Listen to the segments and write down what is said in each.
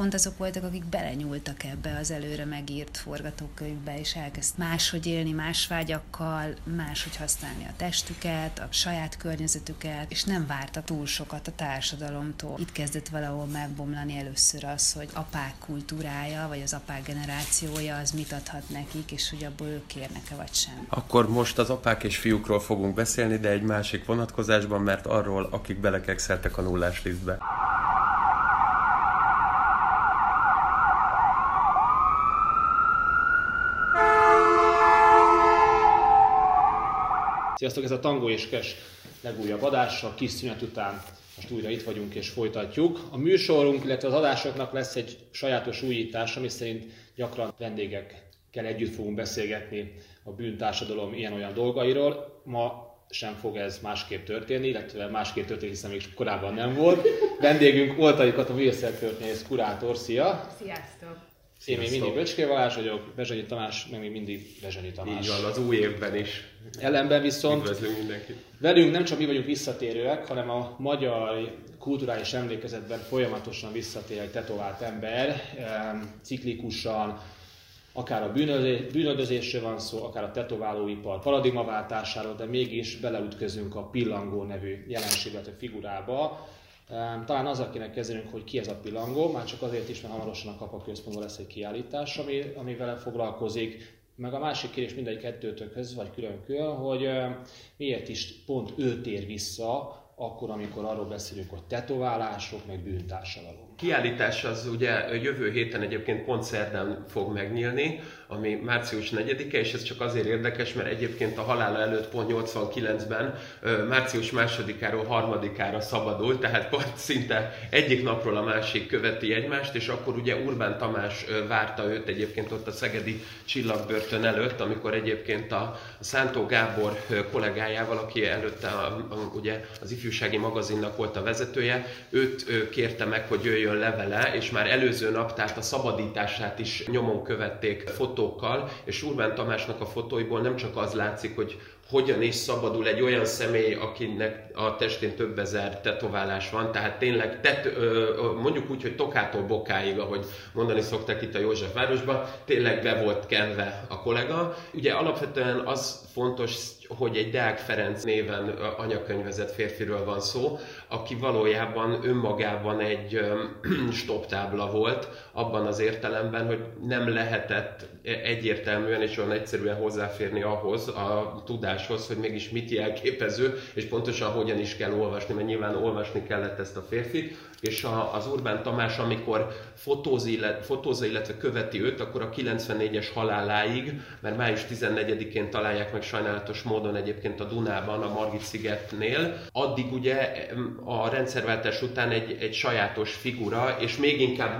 Pont azok voltak, akik belenyúltak ebbe az előre megírt forgatókönyvbe, és elkezd máshogy élni, más vágyakkal, máshogy használni a testüket, a saját környezetüket, és nem várta túl sokat a társadalomtól. Itt kezdett valahol megbomlani először az, hogy apák kultúrája, vagy az apák generációja az mit adhat nekik, és hogy abból ők kérnek-e vagy sem. Akkor most az apák és fiúkról fogunk beszélni, de egy másik vonatkozásban, mert arról, akik belekekszeltek a nullás liftbe. Sziasztok, ez a Tango és Kes legújabb adása, kis szünet után most újra itt vagyunk és folytatjuk. A műsorunk, illetve az adásoknak lesz egy sajátos újítás, ami szerint gyakran vendégekkel együtt fogunk beszélgetni a bűntársadalom ilyen-olyan dolgairól. Ma sem fog ez másképp történni, illetve másképp történni, hiszen még korábban nem volt. Vendégünk Oltai Kata művészettörténész kurátor, szia! Sziasztok! Én még mindig Böcské Balázs vagyok, Bezsanyi Tamás, meg még mindig Bezsanyi Tamás. Így van, az új évben is. Ellenben viszont Üdvözlünk mindenkit. velünk nem csak mi vagyunk visszatérőek, hanem a magyar kulturális emlékezetben folyamatosan visszatér egy tetovált ember, em, ciklikusan, akár a bűnöldözésről van szó, akár a tetoválóipar paradigmaváltásáról, de mégis beleütközünk a pillangó nevű jelenségbe, vagy figurába. Talán az, akinek kezdenünk, hogy ki ez a pillangó, már csak azért is, mert hamarosan a Kapa Központban lesz egy kiállítás, ami, ami vele foglalkozik. Meg a másik kérdés mindegy kettőtökhöz, vagy külön-külön, hogy miért is pont ő tér vissza, akkor, amikor arról beszélünk, hogy tetoválások, meg bűntársadalom. Kiállítás az ugye jövő héten egyébként pont szerdán fog megnyílni, ami március 4-e, és ez csak azért érdekes, mert egyébként a halála előtt pont 89-ben ö, március 2-áról 3-ára szabadult, tehát pont szinte egyik napról a másik követi egymást, és akkor ugye Urbán Tamás várta őt egyébként ott a Szegedi Csillagbörtön előtt, amikor egyébként a, Szántó Gábor kollégájával, aki előtte a, a, ugye az ifjúsági magazinnak volt a vezetője, őt kérte meg, hogy jöjjön le vele, és már előző nap, tehát a szabadítását is nyomon követték fotókkal, és Urbán Tamásnak a fotóiból nem csak az látszik, hogy hogyan is szabadul egy olyan személy, akinek a testén több ezer tetoválás van, tehát tényleg tet, mondjuk úgy, hogy tokától bokáig, ahogy mondani szokták itt a Józsefvárosban, tényleg be volt kenve a kollega. Ugye alapvetően az fontos, hogy egy Deák Ferenc néven anyakönyvezett férfiről van szó, aki valójában önmagában egy stoptábla volt, abban az értelemben, hogy nem lehetett egyértelműen és olyan egyszerűen hozzáférni ahhoz a tudáshoz, hogy mégis mit jelképező, és pontosan hogyan is kell olvasni, mert nyilván olvasni kellett ezt a férfit, és a, az Urbán Tamás, amikor fotóz, illet, fotózza, illetve követi őt, akkor a 94-es haláláig, mert május 14-én találják meg sajnálatos módon egyébként a Dunában, a Margit szigetnél, addig ugye a rendszerváltás után egy, egy sajátos figura, és még inkább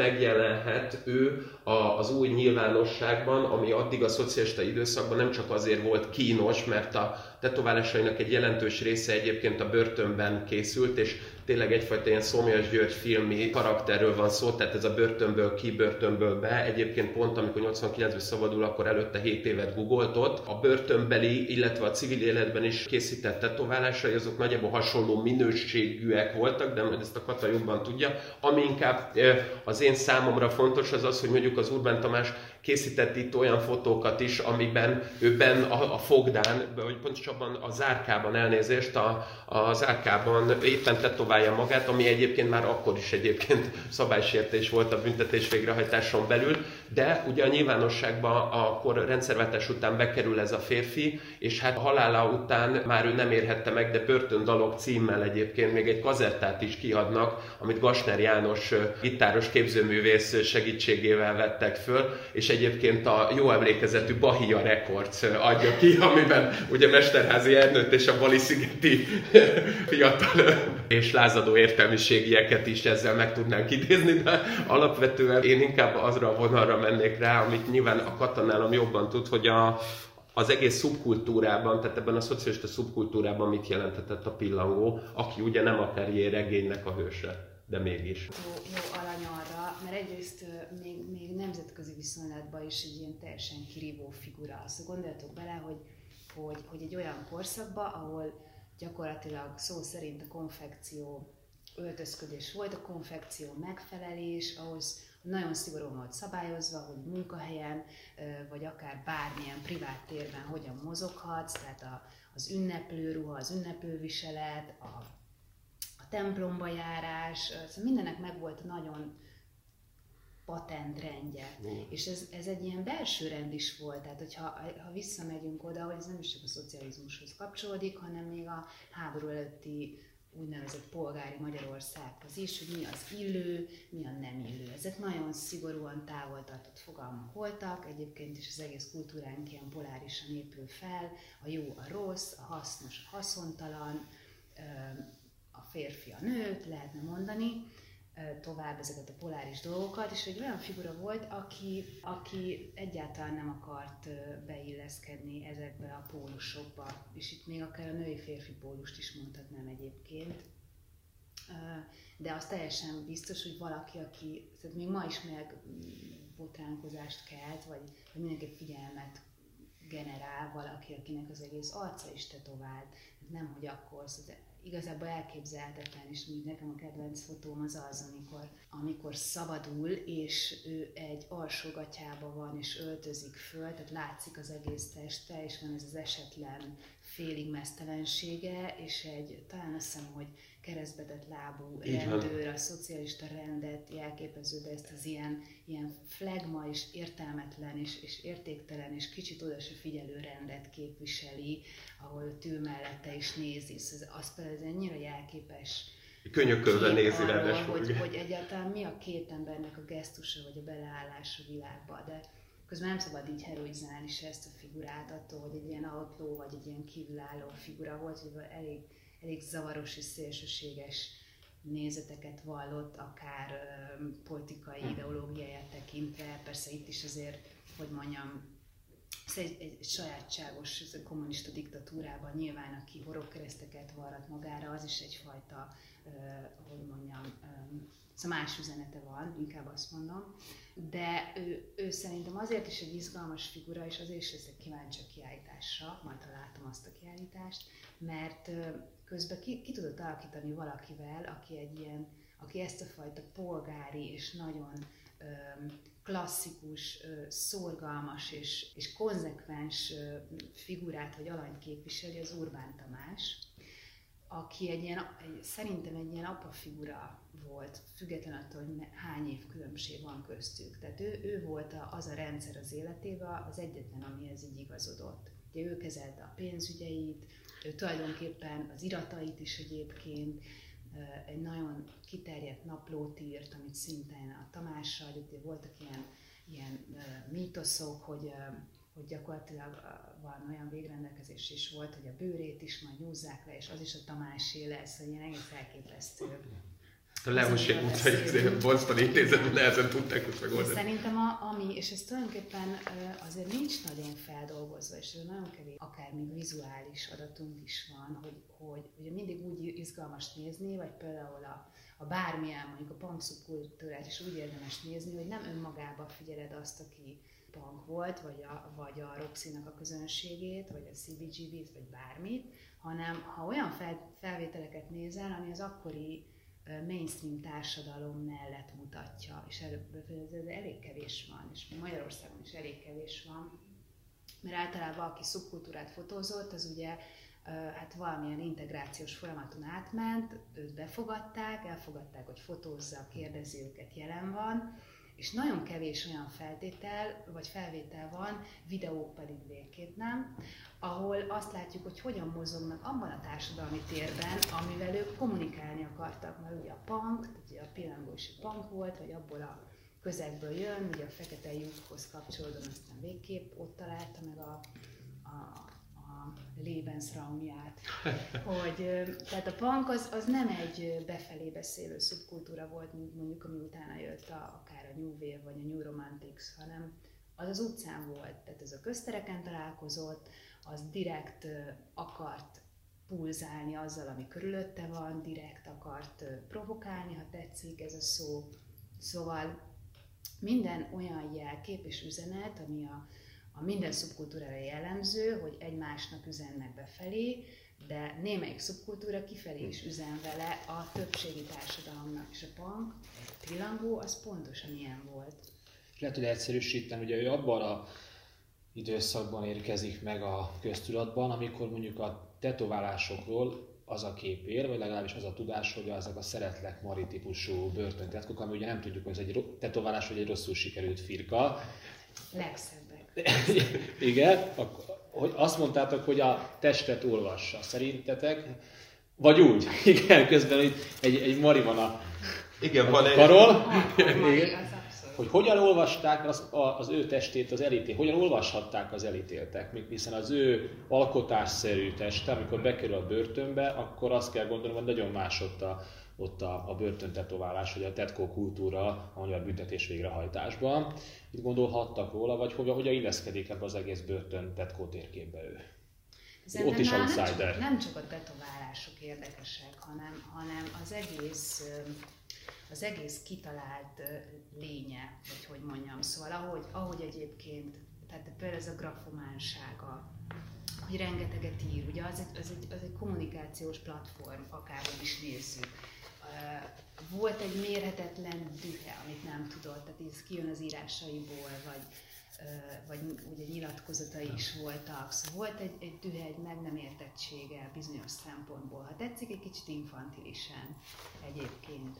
megjelenhet ő a, az új nyilvánosságban, ami addig a szocialista időszakban nem csak azért volt kínos, mert a tetoválásainak egy jelentős része egyébként a börtönben készült, és tényleg egyfajta ilyen Szomjas György filmi karakterről van szó, tehát ez a börtönből ki, börtönből be. Egyébként pont amikor 89-ben szabadul, akkor előtte 7 évet googoltott. A börtönbeli, illetve a civil életben is készített tetoválásai, azok nagyjából hasonló minőségűek voltak, de ezt a Kata jobban tudja. Ami inkább az én számomra fontos, az az, hogy mondjuk az Urbán Tamás készített itt olyan fotókat is, amiben ő ben a, a fogdán, vagy pontosabban a zárkában elnézést, a, a zárkában éppen tetoválja magát, ami egyébként már akkor is egyébként szabálysértés volt a büntetés végrehajtáson belül, de ugye a nyilvánosságban akkor rendszerváltás után bekerül ez a férfi, és hát halála után már ő nem érhette meg, de börtöndalok címmel egyébként még egy kazettát is kiadnak, amit Gasner János gitáros képzőművész segítségével vettek föl, és egyébként a jó emlékezetű Bahia Records adja ki, amiben ugye Mesterházi Ernőt és a Bali-szigeti fiatal és lázadó értelmiségieket is ezzel meg tudnánk idézni, de alapvetően én inkább azra a vonalra mennék rá, amit nyilván a katanálam jobban tud, hogy a, az egész szubkultúrában, tehát ebben a szocialista szubkultúrában mit jelenthetett a pillangó, aki ugye nem a Perrier regénynek a hőse, de mégis. Jó, jó alany arra, mert egyrészt még, még nemzetközi viszonylatban is egy ilyen teljesen kirívó figura. Szóval gondoljatok bele, hogy, hogy, hogy egy olyan korszakban, ahol gyakorlatilag szó szerint a konfekció öltözködés volt, a konfekció megfelelés, ahhoz, nagyon szigorúan volt szabályozva, hogy munkahelyen, vagy akár bármilyen privát térben hogyan mozoghatsz, tehát a, az ünneplőruha, az ünneplőviselet, a, a templomba járás, szóval mindennek meg volt nagyon patentrendje. Mm. És ez, ez egy ilyen belső rend is volt, tehát hogyha ha visszamegyünk oda, hogy ez nem is csak a szocializmushoz kapcsolódik, hanem még a háború előtti úgynevezett polgári Magyarországhoz is, hogy mi az illő, mi a nem illő. Ezek nagyon szigorúan távol tartott fogalmak voltak, egyébként is az egész kultúránk ilyen polárisan épül fel, a jó a rossz, a hasznos a haszontalan, a férfi a nőt, lehetne mondani, tovább ezeket a poláris dolgokat, és egy olyan figura volt, aki, aki egyáltalán nem akart beilleszkedni ezekbe a pólusokba, és itt még akár a női-férfi pólust is mondhatnám egyébként. De az teljesen biztos, hogy valaki, aki tehát még ma is meg botránkozást kelt, vagy, vagy mindenképp figyelmet generál valaki, akinek az egész arca is tetovált. Nem, hogy akkor szóval igazából elképzelhetetlen, és még nekem a kedvenc fotóm az az, amikor, amikor szabadul, és ő egy alsógatyába van, és öltözik föl, tehát látszik az egész teste, és van ez az esetlen félig mesztelensége, és egy, talán azt hiszem, hogy keresztbetett lábú rendőr, a szocialista rendet jelképező, de ezt az ilyen, ilyen flagma és értelmetlen és, és értéktelen és kicsit oda se figyelő rendet képviseli, ahol tű mellette is nézi. Szóval az például ez ennyire jelképes Könyökölve nézi arról, hogy, hogy egyáltalán mi a két embernek a gesztusa vagy a beleállása világba, de közben nem szabad így heroizálni se ezt a figurát attól, hogy egy ilyen outlaw vagy egy ilyen kívülálló figura volt, hogy elég elég zavaros és szélsőséges nézeteket vallott, akár politikai ideológiáját tekintve. Persze itt is azért, hogy mondjam, ez egy, egy sajátságos ez a kommunista diktatúrában nyilván, aki horogkereszteket varrat magára, az is egyfajta, ö, hogy mondjam, ö, szóval más üzenete van, inkább azt mondom. De ő, ő szerintem azért is egy izgalmas figura, és azért is leszek kíváncsi a kiállításra, majd ha látom azt a kiállítást, mert közben ki, ki tudott alakítani valakivel, aki egy ilyen, aki ezt a fajta polgári és nagyon klasszikus, szorgalmas és, és konzekvens figurát vagy alanyt képviseli, az Urbán Tamás, aki egy ilyen, egy, szerintem egy ilyen apa figura volt, független attól, hogy hány év különbség van köztük. Tehát ő, ő volt az a rendszer az életében, az egyetlen, amihez így igazodott. Ugye ő kezelte a pénzügyeit, ő tulajdonképpen az iratait is egyébként, egy nagyon kiterjedt naplót írt, amit szintén a Tamással, ugye voltak ilyen, ilyen mítoszok, hogy, hogy gyakorlatilag van olyan végrendelkezés is volt, hogy a bőrét is majd nyúzzák le, és az is a Tamásé lesz, hogy ilyen egész elképesztő a Lehosség út, hogy Boston intézetben nehezen tudták ezt megoldani. Szerintem a, ami, és ez tulajdonképpen azért nincs nagyon feldolgozva, és nagyon kevés, akár még vizuális adatunk is van, hogy, hogy ugye mindig úgy izgalmas nézni, vagy például a, a bármilyen, mondjuk a punk szubkultúrát is úgy érdemes nézni, hogy nem önmagába figyeled azt, aki punk volt, vagy a, vagy a Roxy-nak a közönségét, vagy a CBGB-t, vagy bármit, hanem ha olyan fel, felvételeket nézel, ami az akkori mainstream társadalom mellett mutatja, és előbb ez elég kevés van, és Magyarországon is elég kevés van, mert általában aki szubkultúrát fotózott, az ugye hát valamilyen integrációs folyamaton átment, őt befogadták, elfogadták, hogy fotózza, kérdezi őket, jelen van, és nagyon kevés olyan feltétel, vagy felvétel van, videók pedig végképp nem, ahol azt látjuk, hogy hogyan mozognak abban a társadalmi térben, amivel ők kommunikálni akartak, mert ugye a punk, ugye a pillangó is a punk volt, vagy abból a közegből jön, ugye a fekete lyukhoz kapcsolódóan aztán végképp ott találta meg a, a, a Lebensraumját. Hogy, tehát a punk az, az nem egy befelé beszélő szubkultúra volt, mint mondjuk ami utána jött a, akár a New Wave vagy a New Romantics, hanem az az utcán volt, tehát ez a köztereken találkozott, az direkt akart pulzálni azzal, ami körülötte van, direkt akart provokálni, ha tetszik ez a szó. Szóval minden olyan jelkép és üzenet, ami a, a minden szubkultúrára jellemző, hogy egymásnak üzennek befelé, de némelyik szubkultúra kifelé is üzen vele a többségi társadalomnak, és a punk, a trilangó, az pontosan ilyen volt. Lehet, hogy egyszerűsítem, ugye ő abban a időszakban érkezik meg a köztudatban, amikor mondjuk a tetoválásokról az a kép ér, vagy legalábbis az a tudás, hogy azok a szeretlek Mari típusú börtöntetkok, ami ugye nem tudjuk, hogy ez egy tetoválás, vagy egy rosszul sikerült firka. Legszebbek. Igen, hogy azt mondtátok, hogy a testet olvassa. Szerintetek? Vagy úgy. Igen, közben egy, egy, egy Mari van a igen, van egy... Karol. Igen hogy hogyan olvasták az, az ő testét az elítél, hogyan olvashatták az elítéltek, hiszen az ő alkotásszerű teste, amikor bekerül a börtönbe, akkor azt kell gondolnom, hogy nagyon más ott a, ott a, a börtöntetoválás, vagy a tetkó kultúra a magyar büntetés végrehajtásban. Itt gondolhattak róla, vagy hogyan, hogyan illeszkedik ebbe az egész börtön tetkó térképbe ő? Ott is outsider. Nem csak, nem csak a tetoválások érdekesek, hanem, hanem az egész az egész kitalált lénye, vagy hogy mondjam. Szóval ahogy, ahogy egyébként, tehát például ez a grafománsága, hogy rengeteget ír, ugye az egy, az egy, az egy kommunikációs platform, akárhogy is nézzük. Volt egy mérhetetlen dühe, amit nem tudott, tehát ez kijön az írásaiból, vagy, vagy ugye nyilatkozatai is voltak. Szóval volt egy, egy dühe, egy meg nem értettsége bizonyos szempontból. Ha tetszik, egy kicsit infantilisen egyébként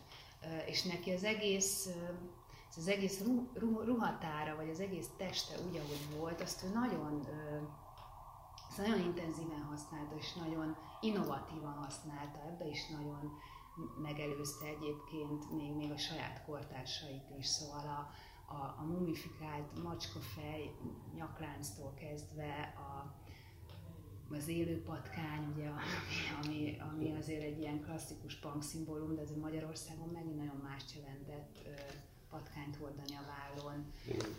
és neki az egész, az egész ruhatára, vagy az egész teste úgy, ahogy volt, azt ő nagyon, azt nagyon intenzíven használta, és nagyon innovatívan használta, ebbe is nagyon megelőzte egyébként még, még a saját kortársait is, szóval a, a, a mumifikált macskafej nyaklánctól kezdve a, az élő patkány, ugye, ami, ami azért egy ilyen klasszikus punk szimbólum, de ez Magyarországon megint nagyon más jelentett patkányt hordani a vállon.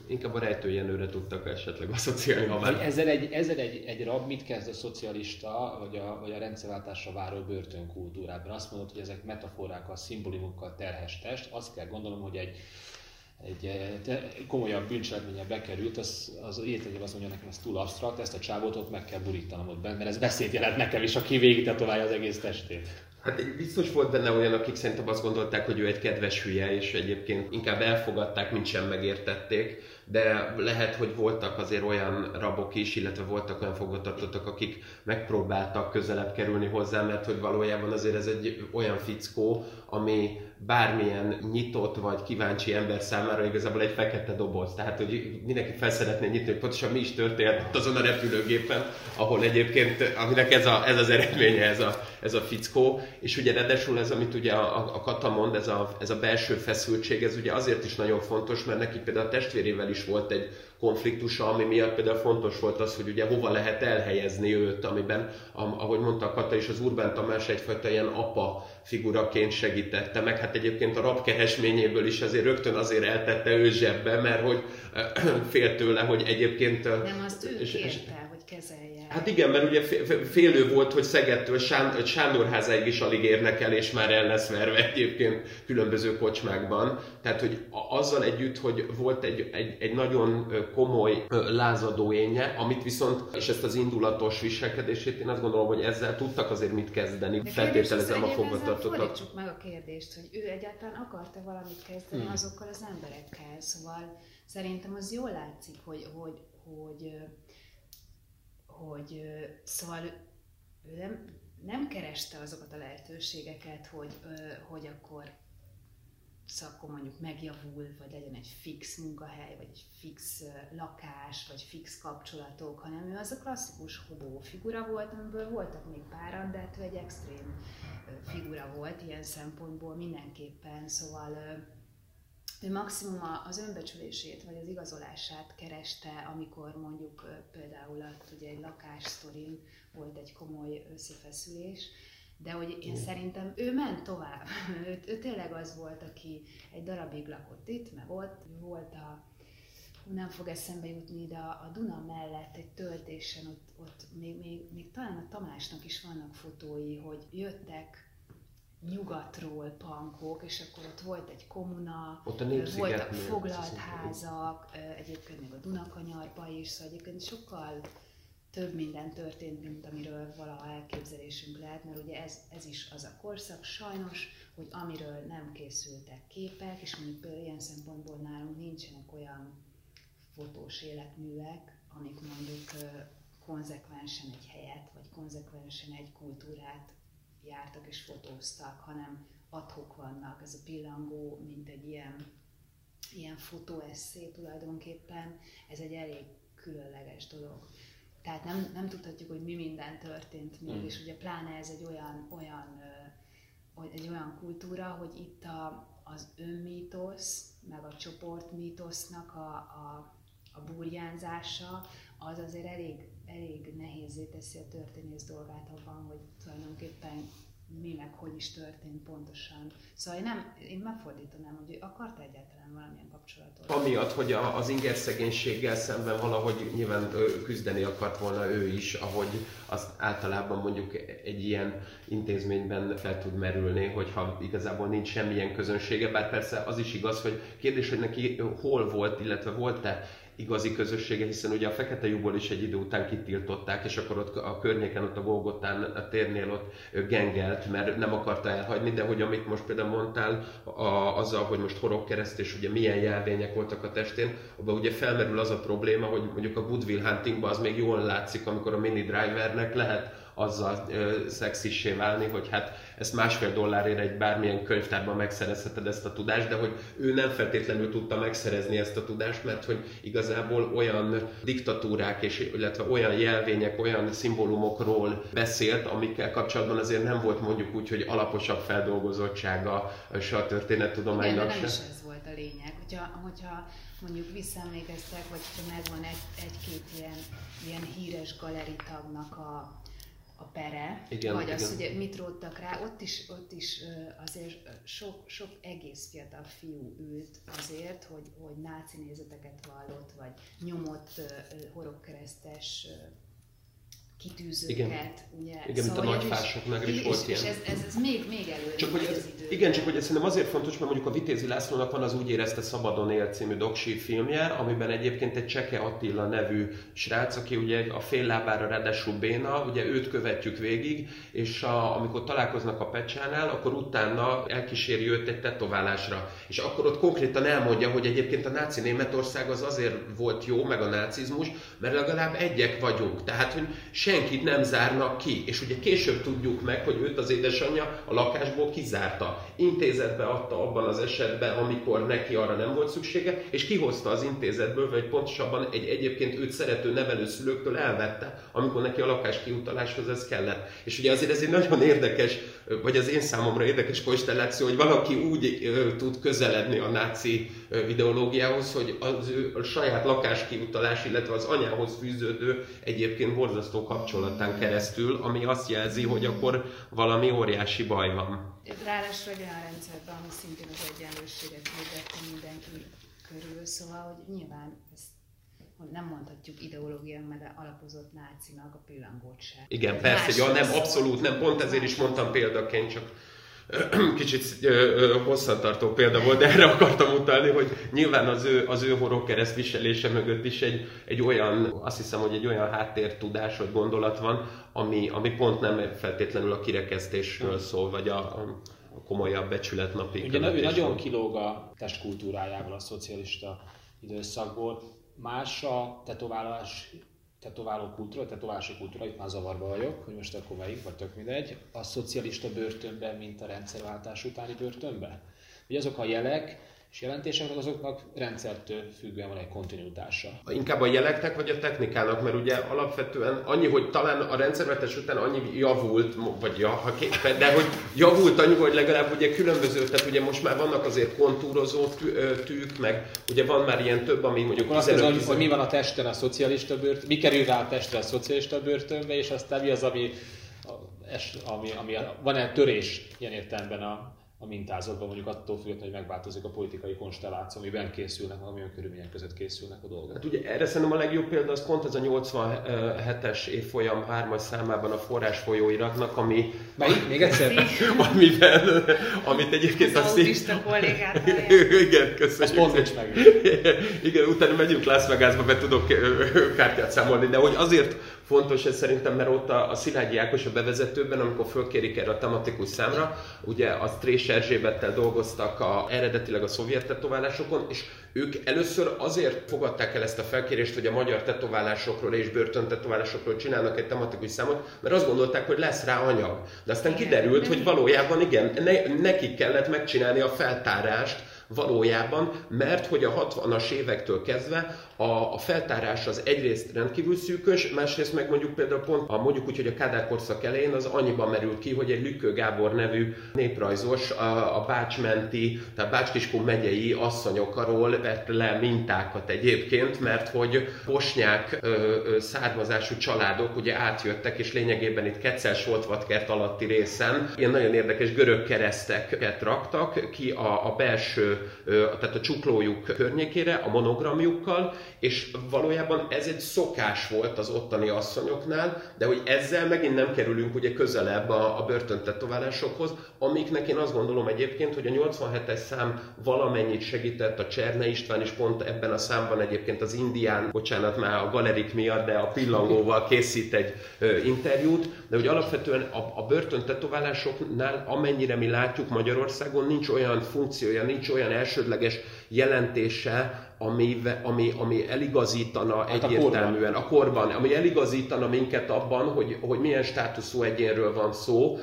Inkább a rejtőjenőre tudtak esetleg asszociálni, ha már... Ezzel egy, ezzel egy, egy rab mit kezd a szocialista, vagy a, vagy a rendszerváltásra váró börtönkultúrában? Azt mondod, hogy ezek metaforákkal, szimbólumokkal terhes test. Azt kell gondolom, hogy egy egy eh, komolyabb bűncselekménye bekerült, az, az értegyel azt mondja nekem, ez túl absztrakt, ezt a csávót ott meg kell burítanom ott benne, mert ez beszéd jelent nekem is, aki végig tetoválja az egész testét. Hát biztos volt benne olyan, akik szerintem azt gondolták, hogy ő egy kedves hülye, és egyébként inkább elfogadták, mint sem megértették, de lehet, hogy voltak azért olyan rabok is, illetve voltak olyan fogvatartottak, akik megpróbáltak közelebb kerülni hozzá, mert hogy valójában azért ez egy olyan fickó, ami bármilyen nyitott vagy kíváncsi ember számára igazából egy fekete doboz. Tehát, hogy mindenki fel szeretné nyitni, hogy pontosan mi is történt azon a repülőgépen, ahol egyébként, aminek ez, a, ez az eredménye, ez a, ez a fickó. És ugye ráadásul ez, amit ugye a, a Kata mond, ez a, ez a belső feszültség, ez ugye azért is nagyon fontos, mert neki például a testvérével is volt egy konfliktusa, ami miatt például fontos volt az, hogy ugye hova lehet elhelyezni őt, amiben, ahogy mondta Kata is, az Urbán Tamás egyfajta ilyen apa figuraként segítette meg. Hát egyébként a rabkeresményéből is azért rögtön azért eltette ő zsebbe, mert hogy fél tőle, hogy egyébként... Nem, azt ő kérte, hogy kezelje. Hát igen, mert ugye félő volt, hogy Szegedtől Sándorházáig is alig érnek el, és már el lesz verve egyébként különböző kocsmákban. Tehát, hogy azzal együtt, hogy volt egy, egy, egy nagyon komoly lázadóénye, amit viszont, és ezt az indulatos viselkedését, én azt gondolom, hogy ezzel tudtak azért mit kezdeni. Feltételezem a fogvatartottak. Meg a kérdést, hogy ő egyáltalán akarta valamit kezdeni hmm. azokkal az emberekkel. Szóval szerintem az jól látszik, hogy, hogy, hogy hogy szóval ő nem, nem kereste azokat a lehetőségeket, hogy, hogy akkor szóval akkor mondjuk megjavul, vagy legyen egy fix munkahely, vagy egy fix lakás, vagy fix kapcsolatok, hanem ő az a klasszikus hobó figura volt, amiből voltak még páran, de hát ő egy extrém figura volt ilyen szempontból mindenképpen, szóval ő maximum az önbecsülését vagy az igazolását kereste, amikor mondjuk például ugye egy lakássztorin volt egy komoly összefeszülés, de hogy én szerintem ő ment tovább. ő, ő tényleg az volt, aki egy darabig lakott itt, meg ott. Volt a, nem fog eszembe jutni, de a, a Duna mellett egy töltésen, ott, ott még, még, még talán a Tamásnak is vannak fotói, hogy jöttek nyugatról pankok, és akkor ott volt egy komuna, ott a voltak foglalt házak, egyébként még a Dunakanyarba is, szóval egyébként sokkal több minden történt, mint amiről valaha elképzelésünk lehet, mert ugye ez, ez is az a korszak. Sajnos, hogy amiről nem készültek képek, és mondjuk ilyen szempontból nálunk nincsenek olyan fotós életművek, amik mondjuk konzekvensen egy helyet, vagy konzekvensen egy kultúrát jártak és fotóztak, hanem adhok vannak. Ez a pillangó, mint egy ilyen, ilyen fotóesszé tulajdonképpen, ez egy elég különleges dolog. Tehát nem, nem tudhatjuk, hogy mi minden történt még, mm. és ugye pláne ez egy olyan, olyan, egy olyan kultúra, hogy itt a, az önmítosz, meg a csoportmítosznak a, a, a burjánzása, az azért elég, elég nehézé teszi a történész dolgát abban, hogy tulajdonképpen mi meg hogy is történt pontosan. Szóval én, nem, én megfordítanám, hogy akart egyáltalán valamilyen kapcsolatot. Amiatt, hogy a, az inger szegénységgel szemben valahogy nyilván küzdeni akart volna ő is, ahogy az általában mondjuk egy ilyen intézményben fel tud merülni, hogyha igazából nincs semmilyen közönsége, bár persze az is igaz, hogy kérdés, hogy neki hol volt, illetve volt-e igazi közössége, hiszen ugye a Fekete lyukból is egy idő után kitiltották, és akkor ott a környéken, ott a Golgotán a térnél ott gengelt, mert nem akarta elhagyni, de hogy amit most például mondtál, a, azzal, hogy most kereszt, és ugye milyen jelvények voltak a testén, abban ugye felmerül az a probléma, hogy mondjuk a Goodwill Huntingban az még jól látszik, amikor a mini drivernek lehet azzal ö, szexissé válni, hogy hát ezt másfél dollárért egy bármilyen könyvtárban megszerezheted ezt a tudást, de hogy ő nem feltétlenül tudta megszerezni ezt a tudást, mert hogy igazából olyan diktatúrák, és, illetve olyan jelvények, olyan szimbólumokról beszélt, amikkel kapcsolatban azért nem volt mondjuk úgy, hogy alaposabb feldolgozottsága se a történettudománynak Igen, nem is ez volt a lényeg. Hogyha, hogyha mondjuk visszaemlékeztek, vagy ha megvan egy, egy-két ilyen, ilyen híres galeritagnak a, a pere, igen, vagy igen. az, hogy mit róttak rá, ott is, ott is azért sok, sok egész fiatal fiú ült azért, hogy, hogy náci nézeteket vallott, vagy nyomott horogkeresztes kitűzőket. Igen, ugye? igen szóval mint a nagy fásoknak is volt ilyen. És ez, ez, ez még, még előre csak hogy ez, Igen, csak hogy ez szerintem azért fontos, mert mondjuk a Vitézi Lászlónak van az Úgy érezte Szabadon él című doksi filmje, amiben egyébként egy Cseke Attila nevű srác, aki ugye a fél lábára ráadásul béna, ugye őt követjük végig, és a, amikor találkoznak a Pecsánál, akkor utána elkíséri őt egy tetoválásra. És akkor ott konkrétan elmondja, hogy egyébként a náci Németország az azért volt jó, meg a nácizmus, mert legalább egyek vagyunk. Tehát, hogy senkit nem zárnak ki. És ugye később tudjuk meg, hogy őt az édesanyja a lakásból kizárta. Intézetbe adta abban az esetben, amikor neki arra nem volt szüksége, és kihozta az intézetből, vagy pontosabban egy egyébként őt szerető nevelőszülőktől elvette, amikor neki a lakás kiutaláshoz ez kellett. És ugye azért ez egy nagyon érdekes, vagy az én számomra érdekes konstelláció, hogy valaki úgy tud közeledni a náci ideológiához, hogy az ő a saját lakáskiutalás, illetve az anyához fűződő egyébként borzasztó kapcsolatán keresztül, ami azt jelzi, hogy akkor valami óriási baj van. Ráadásul egy olyan rendszerben, ami szintén az egyenlőséget hirdette mindenki körül, szóval, hogy nyilván ezt nem mondhatjuk ideológia, meg alapozott nácinak a pillangót se. Igen, persze, ja, nem, abszolút nem, pont ezért is mondtam példaként, csak kicsit hosszantartó példa volt, de erre akartam utalni, hogy nyilván az ő, az ő horogkereszt viselése mögött is egy, egy olyan, azt hiszem, hogy egy olyan háttértudás vagy gondolat van, ami, ami pont nem feltétlenül a kirekesztésről szól, vagy a, a komolyabb becsületnapi Ugye ő nagyon kilóg a testkultúrájával a szocialista időszakból. Más a tetoválás tetováló kultúra, tetoválási kultúra, itt már zavarba vagyok, hogy most akkor melyik, vagy tök mindegy, a szocialista börtönben, mint a rendszerváltás utáni börtönben. Ugye azok a jelek, és jelentéseknek azoknak rendszertől függően van egy kontinuitása. Inkább a jeleknek vagy a technikának, mert ugye alapvetően annyi, hogy talán a rendszervetés után annyi javult, vagy ja, ha képen, de hogy javult annyi, hogy legalább ugye különböző, tehát ugye most már vannak azért kontúrozó tűk, meg ugye van már ilyen több, ami mondjuk Akkor 15, azt hogy mi van a testen a szocialista börtön, mi kerül rá a testre a szocialista börtönbe, és aztán mi az, ami, ami, ami van-e törés ilyen értelemben a a mintázatban, mondjuk attól függetlenül, hogy megváltozik a politikai konstelláció, amiben készülnek, amilyen körülmények között készülnek a dolgok. Hát ugye erre szerintem a legjobb példa az pont ez a 87-es évfolyam 3 számában a forrás folyóiratnak, ami... Melyik? Még egyszer? amivel, amit egyébként az... Autista kollégát Igen, köszönjük. Ezt meg. Igen, utána megyünk Las Vegasba, be tudok kártyát számolni, de hogy azért fontos ez szerintem, mert ott a, a Szilágyi Ákos a bevezetőben, amikor fölkérik erre a tematikus számra, ugye a Strés Erzsébettel dolgoztak a, eredetileg a szovjet tetoválásokon, és ők először azért fogadták el ezt a felkérést, hogy a magyar tetoválásokról és börtöntetoválásokról csinálnak egy tematikus számot, mert azt gondolták, hogy lesz rá anyag. De aztán kiderült, hogy valójában igen, ne, nekik kellett megcsinálni a feltárást, valójában, mert hogy a 60-as évektől kezdve a, a feltárás az egyrészt rendkívül szűkös, másrészt meg mondjuk például pont a, mondjuk úgy, hogy a Kádár korszak elején az annyiban merült ki, hogy egy Lükkő Gábor nevű néprajzos a, a Bácsmenti, tehát Bácskiskun megyei asszonyokról vett le mintákat egyébként, mert hogy bosnyák ö, ö, származású családok ugye átjöttek, és lényegében itt Kecel-Soltvatkert alatti részen ilyen nagyon érdekes görög kereszteket raktak ki a, a belső, ö, tehát a csuklójuk környékére, a monogramjukkal, és valójában ez egy szokás volt az ottani asszonyoknál, de hogy ezzel megint nem kerülünk ugye közelebb a, a börtöntetoválásokhoz, amiknek én azt gondolom egyébként, hogy a 87-es szám valamennyit segített, a Cserne István is pont ebben a számban egyébként az indián, bocsánat már a galerik miatt, de a pillangóval készít egy ö, interjút, de hogy alapvetően a, a börtöntetoválásoknál, amennyire mi látjuk Magyarországon, nincs olyan funkciója, nincs olyan elsődleges jelentése, ami, ami, ami eligazítana hát egyértelműen a korban. a korban, ami eligazítana minket abban, hogy, hogy milyen státuszú egyénről van szó,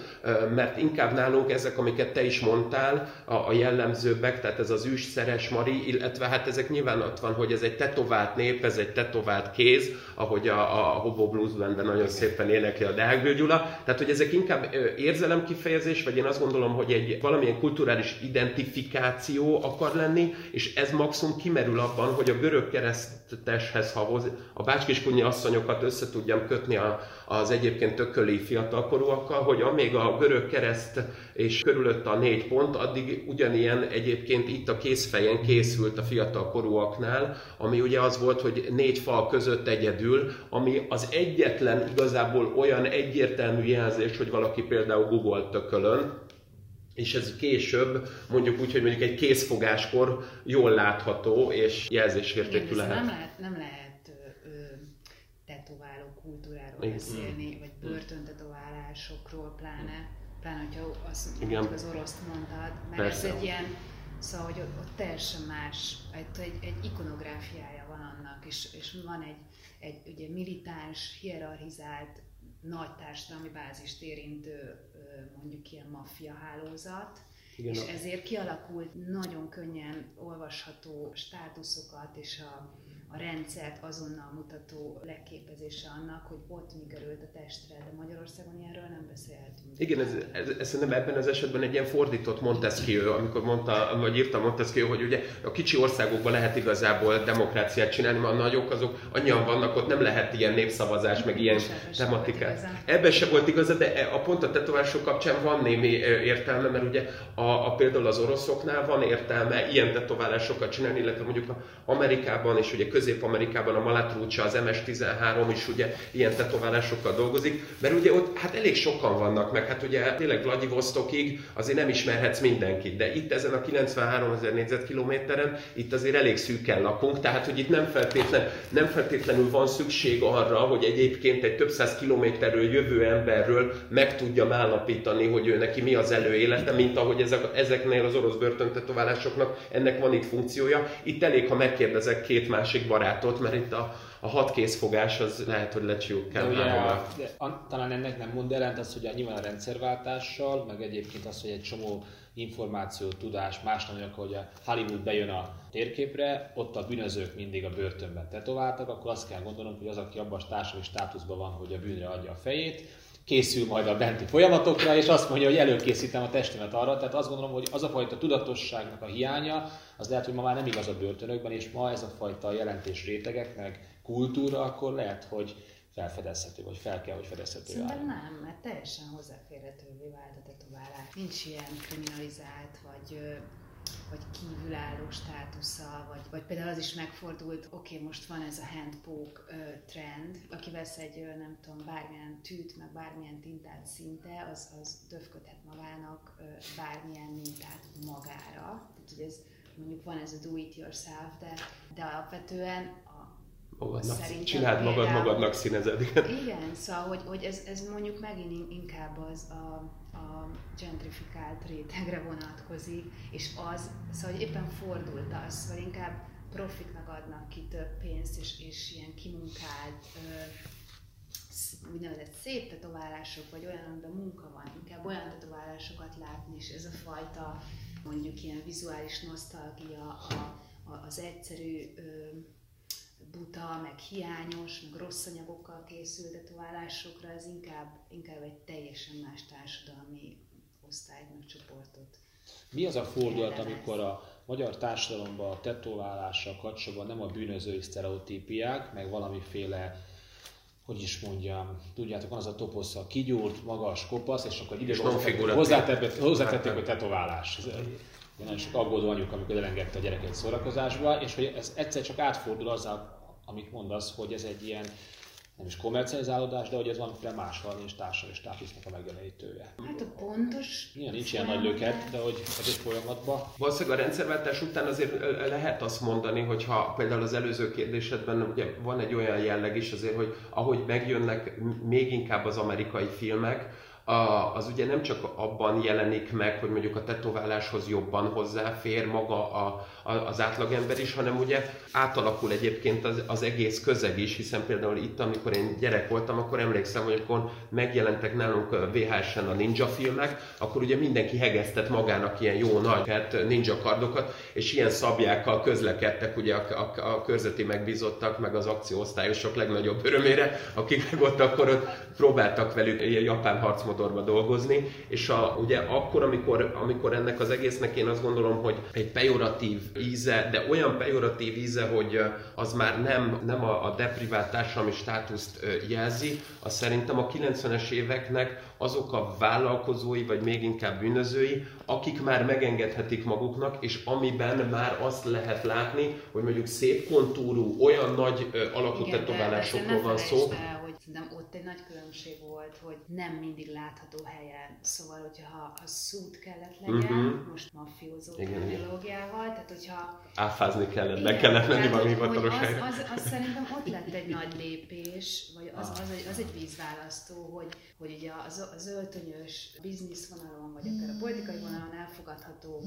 mert inkább nálunk ezek, amiket te is mondtál, a, a jellemzőbbek, tehát ez az szeres Mari, illetve hát ezek nyilván ott van, hogy ez egy tetovált nép, ez egy tetovált kéz, ahogy a, a Hobo Blues Bandben nagyon szépen énekli a Deák Gyula, tehát hogy ezek inkább érzelemkifejezés, vagy én azt gondolom, hogy egy valamilyen kulturális identifikáció akar lenni, és ez maximum kimerül abban, hogy a görög kereszteshez, ha a bácskiskunyi asszonyokat össze tudjam kötni a, az egyébként tököli fiatalkorúakkal, hogy amíg a görög kereszt és körülött a négy pont, addig ugyanilyen egyébként itt a készfejen készült a fiatalkorúaknál, ami ugye az volt, hogy négy fal között egyedül, ami az egyetlen igazából olyan egyértelmű jelzés, hogy valaki például Google tökölön, és ez később, mondjuk úgy, hogy mondjuk egy készfogáskor jól látható és jelzésértékű lehet. Nem lehet, nem lehet ö, ö, tetováló kultúráról Igen. beszélni, vagy börtöntetoválásokról pláne, pláne, hogyha azt Igen. az oroszt mondtad, mert Persze. ez egy ilyen, szóval, hogy ott, ott teljesen más, egy, egy, egy ikonográfiája van annak, és, és van egy, egy ugye militáns, hierarchizált, nagy társadalmi bázist érintő mondjuk ilyen maffia hálózat, igen, és ezért kialakult nagyon könnyen olvasható státuszokat és a a rendszert azonnal mutató leképezése annak, hogy ott mi került a testre, de Magyarországon ilyenről nem beszélhetünk. Igen, ez, ez, ez szerintem ebben az esetben egy ilyen fordított Montesquieu, amikor mondta, vagy írta Montesquieu, hogy ugye a kicsi országokban lehet igazából demokráciát csinálni, mert a nagyok azok annyian vannak, ott nem lehet ilyen népszavazás, meg ilyen tematikát. Ebben se volt igaza, de e, a pont a tetovások kapcsán van némi értelme, mert ugye a, a például az oroszoknál van értelme ilyen tetoválásokat csinálni, illetve mondjuk a Amerikában és ugye Közép-Amerikában a Malatrúcsa, az MS-13 is ugye ilyen tetoválásokkal dolgozik, mert ugye ott hát elég sokan vannak, meg hát ugye tényleg Vladivostokig azért nem ismerhetsz mindenkit, de itt ezen a 93 ezer négyzetkilométeren itt azért elég szűken lakunk, tehát hogy itt nem, feltétlen, nem feltétlenül van szükség arra, hogy egyébként egy több száz kilométerről jövő emberről meg tudjam állapítani, hogy ő neki mi az előélete, mint ahogy ezek, ezeknél az orosz börtöntetoválásoknak ennek van itt funkciója. Itt elég, ha megkérdezek két másik barátot, mert itt a, a hat készfogás az lehet, hogy lecsúk kell. De ugye, de, a, talán ennek nem mond ellent az, hogy a, nyilván a rendszerváltással, meg egyébként az, hogy egy csomó információ, tudás, más nem hogy a Hollywood bejön a térképre, ott a bűnözők mindig a börtönben tetováltak, akkor azt kell gondolnunk, hogy az, aki abban a társadalmi státuszban van, hogy a bűnre adja a fejét, készül majd a benti folyamatokra, és azt mondja, hogy előkészítem a testemet arra. Tehát azt gondolom, hogy az a fajta tudatosságnak a hiánya, az lehet, hogy ma már nem igaz a börtönökben, és ma ez a fajta jelentés rétegek, meg kultúra, akkor lehet, hogy felfedezhető, vagy fel kell, hogy fedezhető Szerintem nem, mert teljesen hozzáférhetővé vált a tetoválás. Nincs ilyen kriminalizált, vagy vagy kívülálló státusza, vagy, vagy például az is megfordult, oké, okay, most van ez a handpoke trend, aki vesz egy, uh, nem tudom, bármilyen tűt, meg bármilyen tintát szinte, az, az döfködhet magának uh, bármilyen mintát magára. Tehát, hogy ez mondjuk van ez a do it yourself, de, de alapvetően magadnak, Szerintem csináld magad, magadnak színezed. Igen, igen szóval, hogy, hogy ez, ez mondjuk megint inkább az a, a gentrifikált rétegre vonatkozik, és az, szóval hogy éppen fordult az, szóval inkább profiknak adnak ki több pénzt, és, és ilyen kimunkált úgynevezett szép tetoválások, vagy olyan, amiben munka van, inkább olyan tetoválásokat látni, és ez a fajta mondjuk ilyen vizuális nosztalgia, a, a, az egyszerű ö, buta, meg hiányos, meg rossz anyagokkal készült tetoválásokra, ez inkább, inkább egy teljesen más társadalmi osztályt, meg csoportot. Mi az a fordulat, amikor a magyar társadalomban a tetoválással kapcsolatban nem a bűnözői sztereotípiák, meg valamiféle hogy is mondjam, tudjátok, van az a toposz, a kigyúrt, magas, kopasz, és akkor ide hozzátették, hogy tetoválás. Ez, nagyon sok aggódó anyuk, amikor elengedte a gyereket szórakozásba, és hogy ez egyszer csak átfordul azzal, amit mondasz, hogy ez egy ilyen nem is komercializálódás, de hogy ez valamiféle más valami és társadalmi státusznak a megjelenítője. Hát a pontos... Igen, nincs ilyen nagy löket, de hogy ez egy folyamatban. Valószínűleg a rendszerváltás után azért lehet azt mondani, hogy ha például az előző kérdésedben ugye van egy olyan jelleg is azért, hogy ahogy megjönnek még inkább az amerikai filmek, az ugye nem csak abban jelenik meg, hogy mondjuk a tetováláshoz jobban hozzáfér maga a, a, az átlagember is, hanem ugye átalakul egyébként az, az egész közeg is, hiszen például itt, amikor én gyerek voltam, akkor emlékszem, hogy akkor megjelentek nálunk VHS-en a ninja filmek, akkor ugye mindenki hegesztett magának ilyen jó nagy hát ninja kardokat, és ilyen szabjákkal közlekedtek ugye a, a, a körzeti megbízottak, meg az akcióosztályosok legnagyobb örömére, akik meg ott akkor ott próbáltak velük japán harcmotorba dolgozni, és a, ugye akkor, amikor, amikor ennek az egésznek én azt gondolom, hogy egy pejoratív íze, de olyan pejoratív íze, hogy az már nem, nem a, a deprivált társadalmi státuszt jelzi, az szerintem a 90-es éveknek azok a vállalkozói, vagy még inkább bűnözői, akik már megengedhetik maguknak, és amiben már azt lehet látni, hogy mondjuk szép kontúrú, olyan nagy alakú tetoválásokról van szó. El, hogy szerintem ott egy nagy különbség volt, hogy nem mindig látható helyen. Szóval, hogyha a szút kellett legyen, uh-huh. most mafiózó terminológiával, tehát hogyha... Áfázni kellett, meg kellett menni valami hivatalos az, az, az, szerintem ott lett egy nagy lépés, vagy az, az, az, az egy vízválasztó, hogy, hogy ugye az, az öltönyös bizniszvonalon, vagy akár a politikai vonalon elfogadható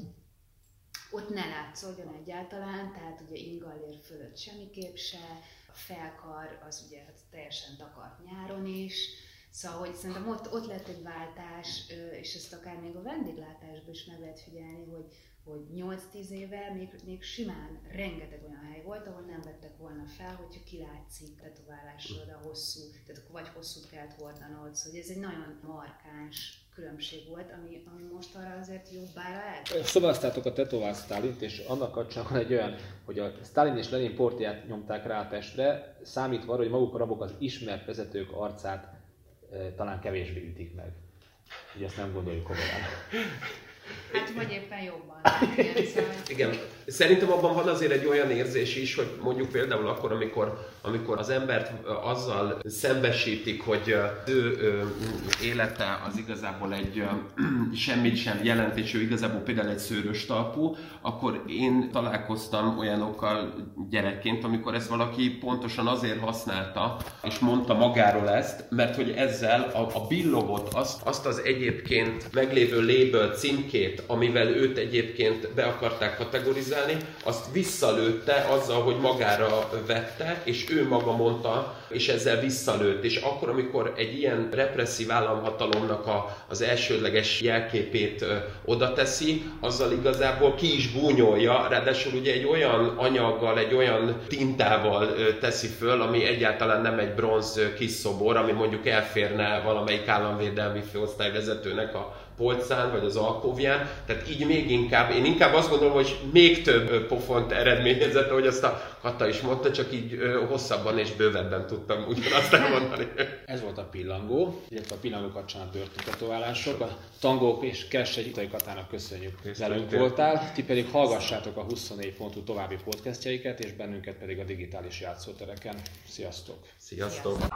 ott ne látszódjon egyáltalán, tehát ugye ingallér fölött semmiképp se, felkar az ugye hát teljesen takart nyáron is, Szóval, hogy szerintem ott, ott lett egy váltás, és ezt akár még a vendéglátásban is meg lehet figyelni, hogy, hogy 8-10 éve még, még simán rengeteg olyan hely volt, ahol nem vettek volna fel, hogyha kilátszik tetoválásod a hosszú, tehát vagy hosszút kellett hordanod, szóval ez egy nagyon markáns különbség volt, ami, ami most arra azért jobbára el. Szavaztátok a tetovált Stalint, és annak kapcsán van egy olyan, hogy a Stalin és Lenin portiát nyomták rá a testre, számítva arra, hogy maguk a rabok az ismert vezetők arcát e, talán kevésbé ütik meg. Ugye ezt nem gondoljuk komolyan. Hát vagy éppen jobban. Igen, szóval... Igen. Szerintem abban van azért egy olyan érzés is, hogy mondjuk például akkor, amikor, amikor az embert azzal szembesítik, hogy ő, ő élete az igazából egy semmit sem jelent, ő igazából például egy szőrös talpú, akkor én találkoztam olyanokkal gyerekként, amikor ezt valaki pontosan azért használta, és mondta magáról ezt, mert hogy ezzel a, a billogot, azt, azt az egyébként meglévő label címkét, amivel őt egyébként be akarták kategorizálni, azt visszalőtte azzal, hogy magára vette, és ő maga mondta, és ezzel visszalőtt. És akkor, amikor egy ilyen represszív államhatalomnak a, az elsődleges jelképét ö, oda teszi, azzal igazából ki is búnyolja, ráadásul ugye egy olyan anyaggal, egy olyan tintával ö, teszi föl, ami egyáltalán nem egy bronz kis szobor, ami mondjuk elférne valamelyik államvédelmi főosztályvezetőnek a polcán, vagy az alkóvján, tehát így még inkább, én inkább azt gondolom, hogy még több pofont eredményezett, ahogy azt a Kata is mondta, csak így hosszabban és bővebben tudtam ugyanazt elmondani. Ez volt a pillangó, illetve a pillangó kapcsán a börtöntetoválások. A tangók és Kersei Itai Katának köszönjük, hogy velünk voltál. Ti pedig hallgassátok a 24 pontú további podcastjaiket, és bennünket pedig a digitális játszótereken. Sziasztok! Sziasztok! Sziasztok.